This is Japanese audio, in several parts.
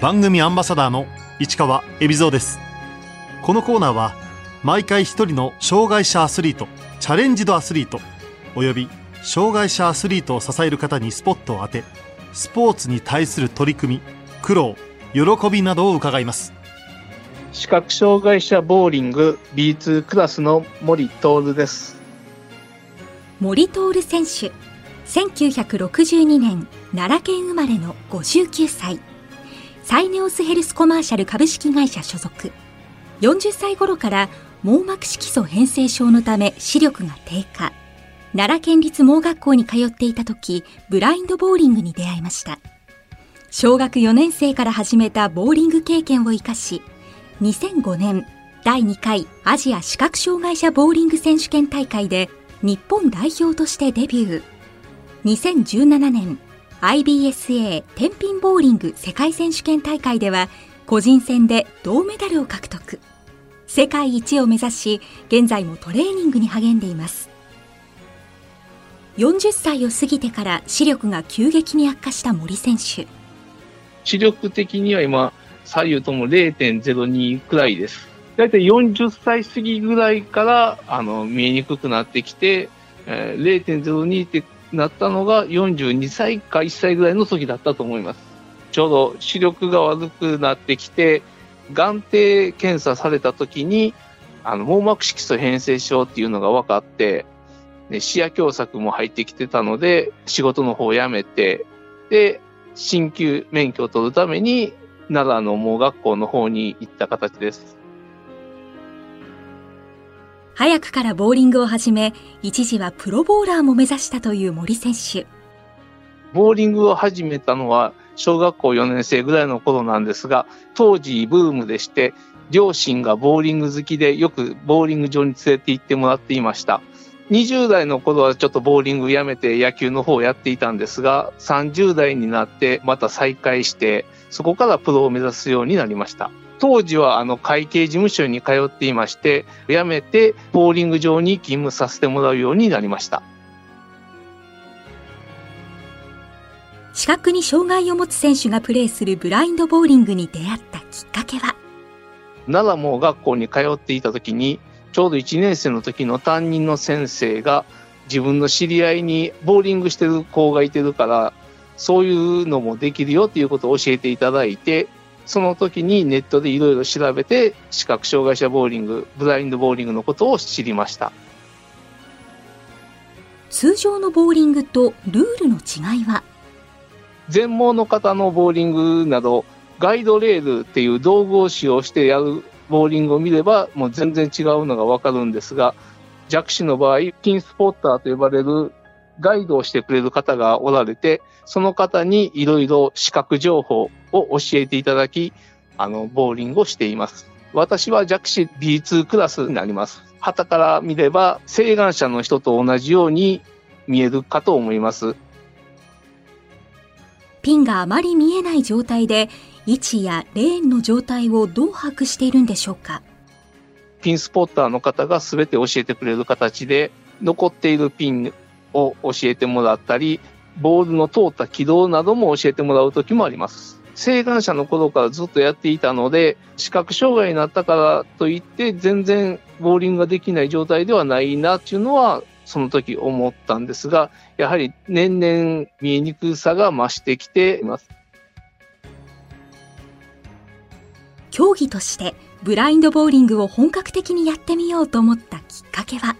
番組アンバサダーの市川恵比蔵です。このコーナーは毎回一人の障害者アスリートチャレンジドアスリートおよび障害者アスリートを支える方にスポットを当てスポーツに対する取り組み苦労喜びなどを伺います。視覚障害者ボーリング B2 クラスの森徹です。森徹選手1962年奈良県生まれの59歳サイネオスヘルスコマーシャル株式会社所属。40歳頃から網膜色素変性症のため視力が低下。奈良県立盲学校に通っていた時ブラインドボーリングに出会いました。小学4年生から始めたボーリング経験を生かし2005年第2回アジア視覚障害者ボーリング選手権大会で日本代表としてデビュー。2017年 IBSA 天品ボーリング世界選手権大会では個人戦で銅メダルを獲得。世界一を目指し現在もトレーニングに励んでいます。40歳を過ぎてから視力が急激に悪化した森選手。視力的には今左右とも0.02くらいです。だいたい40歳過ぎぐらいからあの見えにくくなってきて、えー、0.02ってなったのが42歳か1歳ぐらいの時だったと思います。ちょうど視力が悪くなってきて、眼底検査された時に、あの、網膜色素変性症っていうのが分かって、ね、視野狭窄も入ってきてたので、仕事の方を辞めて、で、進級免許を取るために、奈良の盲学校の方に行った形です。早くからボーリングを始め、一時はプロボーラーも目指したという森選手。ボーリングを始めたのは小学校4年生ぐらいの頃なんですが、当時ブームでして、両親がボーリング好きでよくボーリング場に連れて行ってもらっていました。20代の頃はちょっとボーリングやめて野球の方をやっていたんですが、30代になってまた再開して、そこからプロを目指すようになりました。当時はあの会計事務所に通っていまして、辞めてボーリング場に勤務させてもらうようになりました。視覚に障害を持つ選手がプレーするブラインドボーリングに出会ったきっかけは？奈良も学校に通っていた時に、ちょうど1年生の時の担任の先生が自分の知り合いにボーリングしてる子がいてるから、そういうのもできるよっていうことを教えていただいて、その時にネットでいろいろ調べて、視覚障害者ボーリング、ブラインドボーリングのことを知りました。通常のボーリングとルールの違いは？全盲の方のボーリングなど、ガイドレールっていう道具を使用してやるボーリングを見れば、もう全然違うのがわかるんですが、弱視の場合、ピンスポッターと呼ばれるガイドをしてくれる方がおられて、その方にいろいろ視覚情報を教えていただき、あの、ボーリングをしています。私は弱視 B2 クラスになります。旗から見れば、請願者の人と同じように見えるかと思います。ピンがあまり見えない状態で、位置やレーンの状態をどう把握しているんでしょうか？ピンスポッターの方が全て教えてくれる形で、残っているピンを教えてもらったり、ボールの通った軌道なども教えてもらう時もあります。請願者の頃からずっとやっていたので、視覚障害になったからといって、全然ボーリングができない状態ではないなっていうのは、その時思ったんですが、やはり年々見えにくさが増してきています。競技としてブラインドボーリングを本格的にやってみようと思ったきっかけは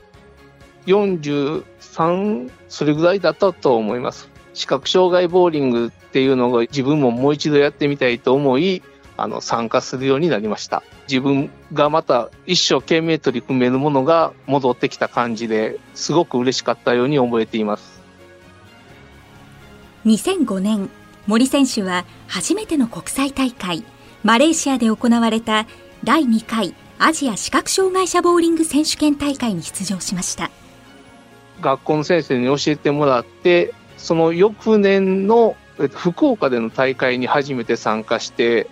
？43それぐらいだったと思います視覚障害ボーリングっていうのを自分ももう一度やってみたいと思いあの参加するようになりました。自分がまた一生懸命取り組めるものが戻ってきた感じですごく嬉しかったように覚えています。2005年森選手は初めての国際大会マレーシアで行われた第2回アジア視覚障害者ボーリング選手権大会に出場しました。学校の先生に教えてもらって、その翌年の福岡での大会に初めて参加して、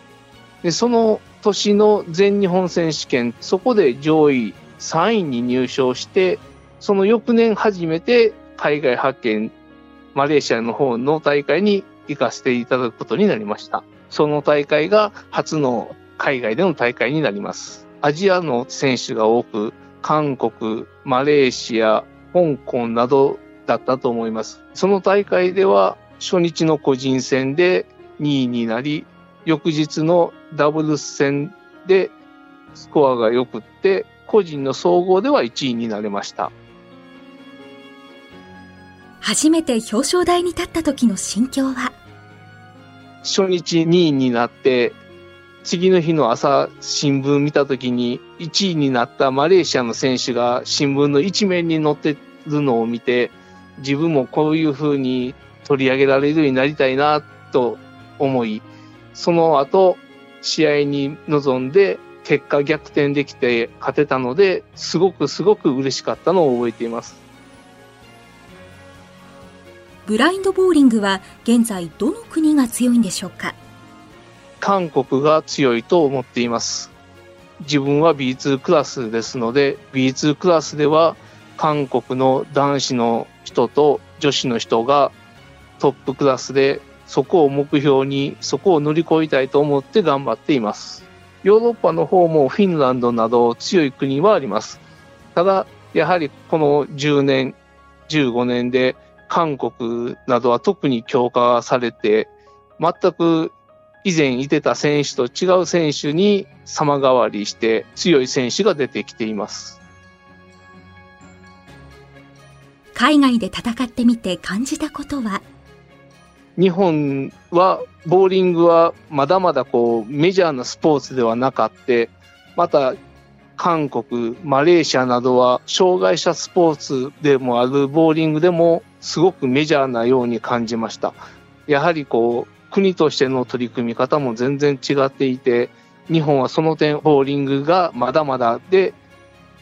でその年の全日本選手権、そこで上位3位に入賞して、その翌年初めて海外派遣、マレーシアの方の大会に行かせていただくことになりました。その大会が初の海外での大会になります。アジアの選手が多く、韓国、マレーシア、香港などだったと思います。その大会では初日の個人戦で2位になり、翌日のダブルス戦でスコアが良くって、個人の総合では1位になれました。初めて表彰台に立った時の心境は？初日2位になって、次の日の朝新聞見た時に1位になったマレーシアの選手が新聞の一面に載ってるのを見て、自分もこういう風に取り上げられるようになりたいなと思い、その後試合に臨んで結果逆転できて勝てたので、すごくすごく嬉しかったのを覚えています。ブラインドボーリングは現在どの国が強いんでしょうか？韓国が強いと思っています。自分は B2 クラスですので、B2 クラスでは韓国の男子の人と女子の人がトップクラスで、そこを目標に、そこを乗り越えたいと思って頑張っています。ヨーロッパの方もフィンランドなど強い国はあります。ただ、やはりこの10年、15年で韓国などは特に強化されて、全く以前いてた選手と違う選手に様変わりして強い選手が出てきています。海外で戦ってみて感じたことは？日本はボーリングはまだまだこうメジャーなスポーツではなかって、また韓国、マレーシアなどは障害者スポーツでもあるボーリングでもすごくメジャーなように感じました。やはりこう国としての取り組み方も全然違っていて、日本はその点ボーリングがまだまだで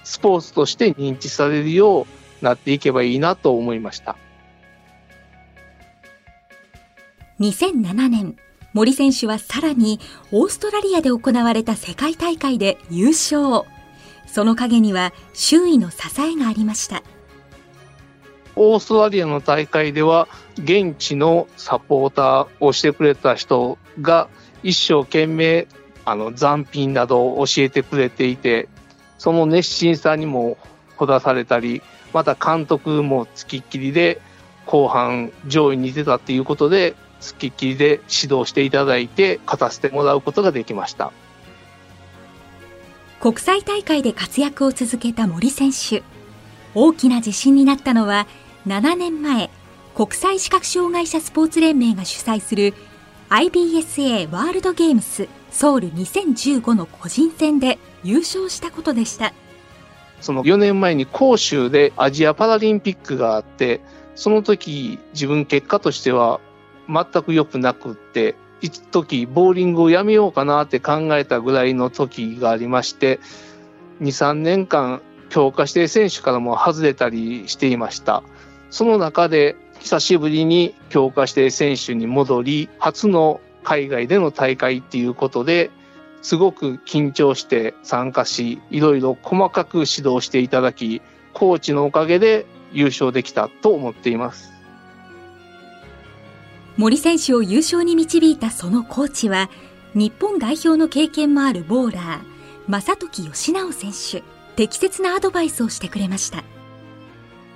スポーツとして認知されるようなっていけばいいなと思いました。2007年森選手はさらにオーストラリアで行われた世界大会で優勝その陰には周囲の支えがありましたオーストラリアの大会では現地のサポーターをしてくれた人が一生懸命あの残品などを教えてくれていてその熱心さにもほだされたりまた監督もつきっきりで後半上位に出たっていうことでつきっきりで指導していただいて勝たせてもらうことができました。国際大会で活躍を続けた森選手大きな自信になったのは7年前国際視覚障害者スポーツ連盟が主催する IBSA ワールドゲームスソウル2015の個人戦で優勝したことでしたその4年前に広州でアジアパラリンピックがあって、その時自分結果としては全く良くなくって、一時ボーリングをやめようかなって考えたぐらいの時がありまして、2、3年間強化指定選手からも外れたりしていました。その中で久しぶりに強化指定選手に戻り、初の海外での大会っていうことで、すごく緊張して参加し、いろいろ細かく指導していただき、コーチのおかげで優勝できたと思っています。森選手を優勝に導いたそのコーチは日本代表の経験もあるボーラー正時義直選手適切なアドバイスをしてくれました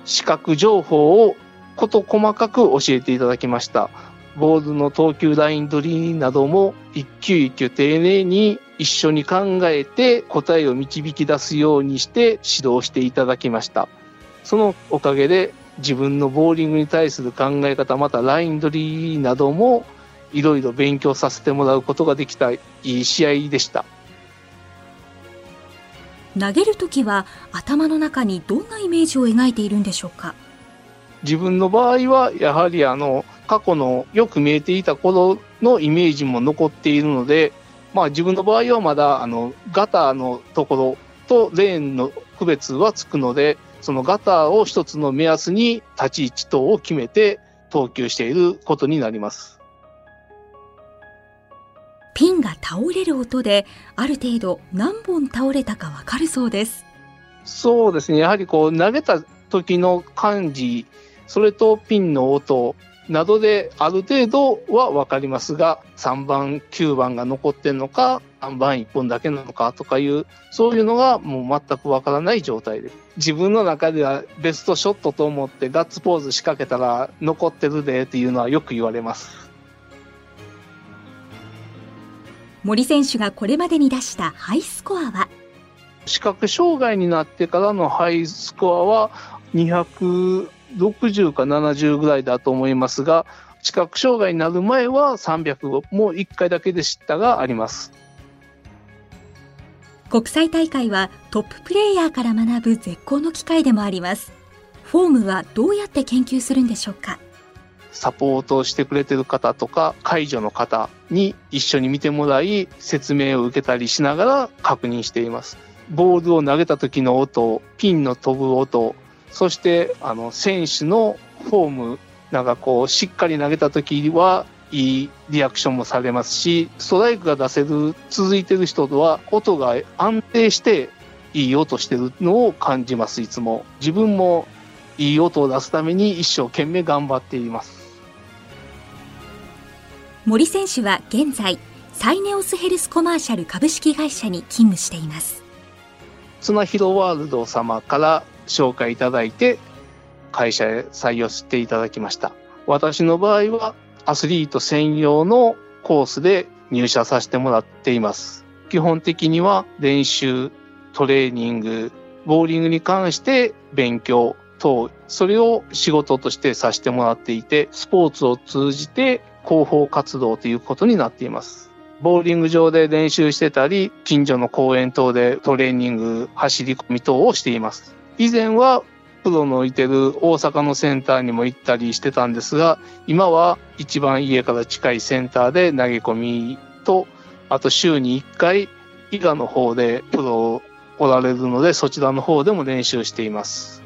視覚情報を事細かく教えていただきました。ボールの投球ライン取りなども一球一球丁寧に一緒に考えて答えを導き出すようにして指導していただきました。そのおかげで自分のボーリングに対する考え方、またライン取りなどもいろいろ勉強させてもらうことができたいい試合でした。投げるときは頭の中にどんなイメージを描いているんでしょうか？自分の場合はやはりあの過去のよく見えていた頃のイメージも残っているので、まあ自分の場合はまだあのガターのところとレーンの区別はつくので、そのガターを一つの目安に立ち位置等を決めて投球していることになります。ピンが倒れる音である程度何本倒れたかわかるそうですそうですね。やはりこう投げた時の感じ、それとピンの音などである程度は分かりますが、3番、9番が残ってんのか、3番1本だけなのかとかいう、そういうのがもう全く分からない状態です。自分の中ではベストショットと思ってガッツポーズ仕掛けたら残ってるでっていうのはよく言われます。森選手がこれまでに出したハイスコアは？視覚障害になってからのハイスコアは260か70ぐらいだと思いますが、視覚障害になる前は300も1回だけで知ったがあります。国際大会はトッププレーヤーから学ぶ絶好の機会でもあります。フォームはどうやって研究するんでしょうか？サポートをしてくれてる方とか介助の方に一緒に見てもらい説明を受けたりしながら確認しています。ボールを投げた時の音、ピンの飛ぶ音、そしてあの選手のフォーム、なんかこうしっかり投げた時はいいリアクションもされますし、ストライクが出せる、続いてる人とは音が安定していい音してるのを感じます、いつも。自分もいい音を出すために一生懸命頑張っています。森選手は現在、サイネオスヘルスコマーシャル株式会社に勤務しています。綱広ワールド様から紹介いただいて、会社へ採用していただきました。私の場合は、アスリート専用のコースで入社させてもらっています。基本的には練習、トレーニング、ボーリングに関して勉強等、それを仕事としてさせてもらっていて、スポーツを通じて広報活動ということになっています。ボーリング場で練習してたり、近所の公園等でトレーニング、走り込み等をしています。以前はプロのいてる大阪のセンターにも行ったりしてたんですが、今は一番家から近いセンターで投げ込みと、あと週に1回、伊賀の方でプロおられるので、そちらの方でも練習しています。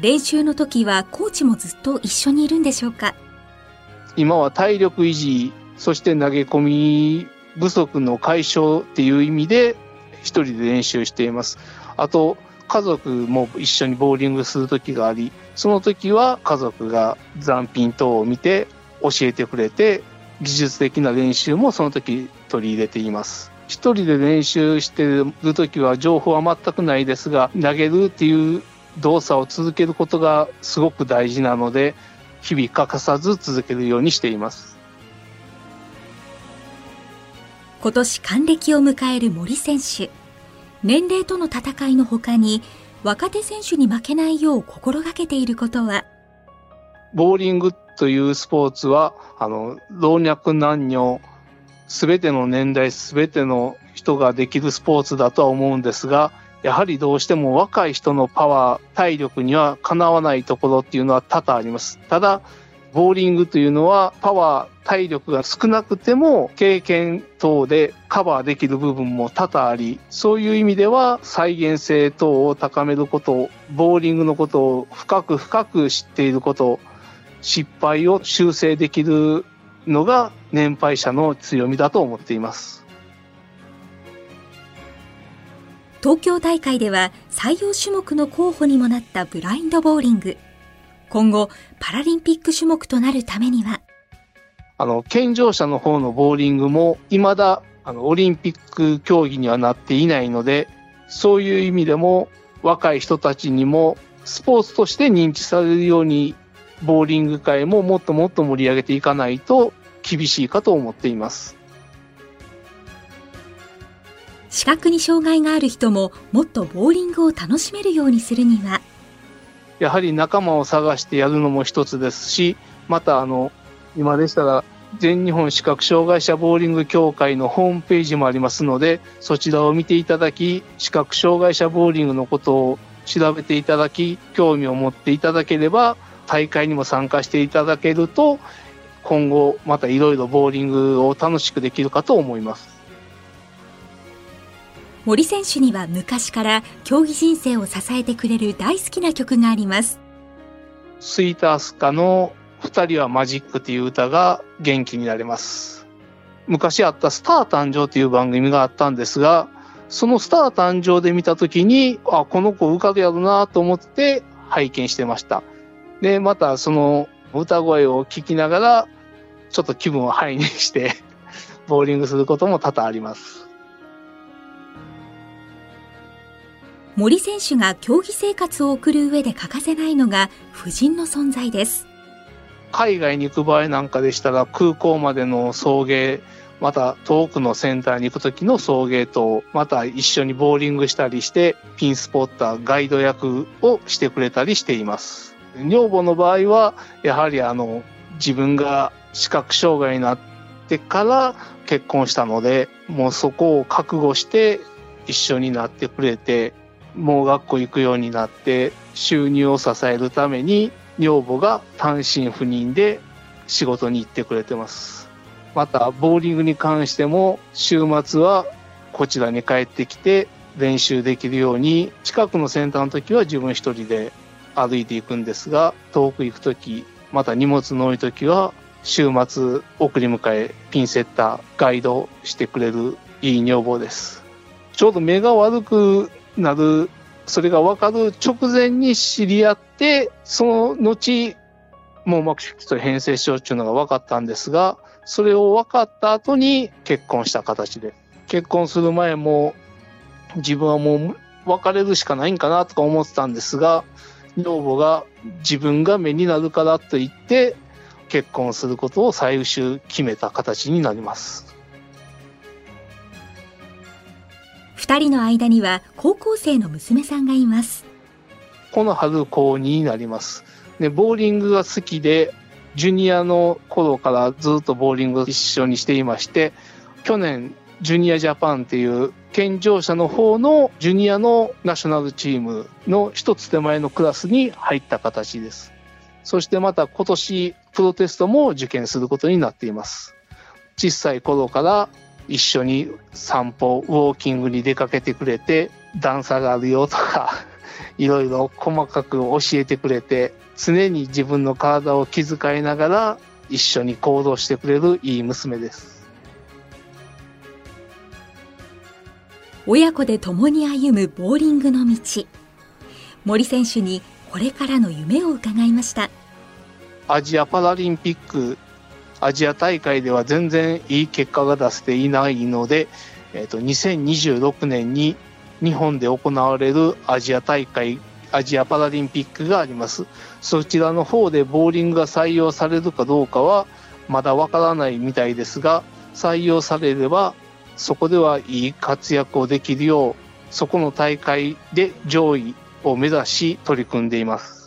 練習の時はコーチもずっと一緒にいるんでしょうか？今は体力維持、そして投げ込み不足の解消っていう意味で一人で練習しています。あと、家族も一緒にボーリングする時があり、その時は家族が残品等を見て教えてくれて、技術的な練習もその時取り入れています。一人で練習してる時は情報は全くないですが、投げるっていう動作を続けることがすごく大事なので、日々欠かさず続けるようにしています。今年還暦を迎える森選手。年齢との戦いの他に、若手選手に負けないよう心がけていることは？ボーリングというスポーツは、あの、老若男女、すべての年代、すべての人ができるスポーツだとは思うんですが、やはりどうしても若い人のパワー、体力にはかなわないところっていうのは多々あります。ただ、ボーリングというのはパワー、体力が少なくても経験等でカバーできる部分も多々あり、そういう意味では再現性等を高めること、ボーリングのことを深く深く知っていること、失敗を修正できるのが年配者の強みだと思っています。東京大会では採用種目の候補にもなったブラインドボーリング。今後、パラリンピック種目となるためには、あの、健常者の方のボーリングも、未だ、あの、オリンピック競技にはなっていないので、そういう意味でも、若い人たちにも、スポーツとして認知されるように、ボーリング界ももっともっと盛り上げていかないと厳しいかと思っています。視覚に障害がある人ももっとボーリングを楽しめるようにするにはやはり仲間を探してやるのも一つですしまたあの今でしたら全日本視覚障害者ボーリング協会のホームページもありますのでそちらを見ていただき視覚障害者ボーリングのことを調べていただき興味を持っていただければ大会にも参加していただけると今後またいろいろボーリングを楽しくできるかと思います。森選手には昔から競技人生を支えてくれる大好きな曲があります。スイータースカの二人はマジックという歌が元気になれます。昔あったスター誕生という番組があったんですが、そのスター誕生で見たときに、あ、この子受かるやろなと思って拝見してました。で、またその歌声を聞きながら、ちょっと気分をハイにして、ボーリングすることも多々あります。森選手が競技生活を送る上で欠かせないのが夫人の存在です。海外に行く場合なんかでしたら、空港までの送迎、また遠くのセンターに行く時の送迎と、また一緒にボーリングしたりして、ピンスポッター、ガイド役をしてくれたりしています。女房の場合は、やはりあの、自分が視覚障害になってから結婚したので、もうそこを覚悟して一緒になってくれて、もう学校行くようになって、収入を支えるために、女房が単身赴任で仕事に行ってくれてます。また、ボーリングに関しても、週末はこちらに帰ってきて練習できるように、近くのセンターの時は自分一人で歩いていくんですが、遠く行く時、また荷物の多い時は、週末送り迎え、ピンセッター、ガイドしてくれるいい女房です。ちょうど目が悪くなる、それが分かる直前に知り合って、その後、網膜色素変性症っていうのが分かったんですが、それを分かった後に結婚した形で。結婚する前も、自分はもう別れるしかないんかなとか思ってたんですが、女房が自分が目になるからと言って、結婚することを最終決めた形になります。二人の間には高校生の娘さんがいます。この春高2になります。で、ボーリングが好きで、ジュニアの頃からずっとボーリングを一緒にしていまして、去年、ジュニアジャパンっていう健常者の方のジュニアのナショナルチームの一つ手前のクラスに入った形です。そしてまた今年、プロテストも受験することになっています。小さい頃から一緒に散歩、ウォーキングに出かけてくれて、段差があるよとか、いろいろ細かく教えてくれて、常に自分の体を気遣いながら一緒に行動してくれるいい娘です。親子で共に歩むボーリングの道。森選手にこれからの夢を伺いました。アジアパラリンピック、アジア大会では全然いい結果が出せていないので、えっ、と、2026年に日本で行われるアジア大会、アジアパラリンピックがあります。そちらの方でボーリングが採用されるかどうかはまだわからないみたいですが、採用されればそこではいい活躍をできるよう、そこの大会で上位を目指し取り組んでいます。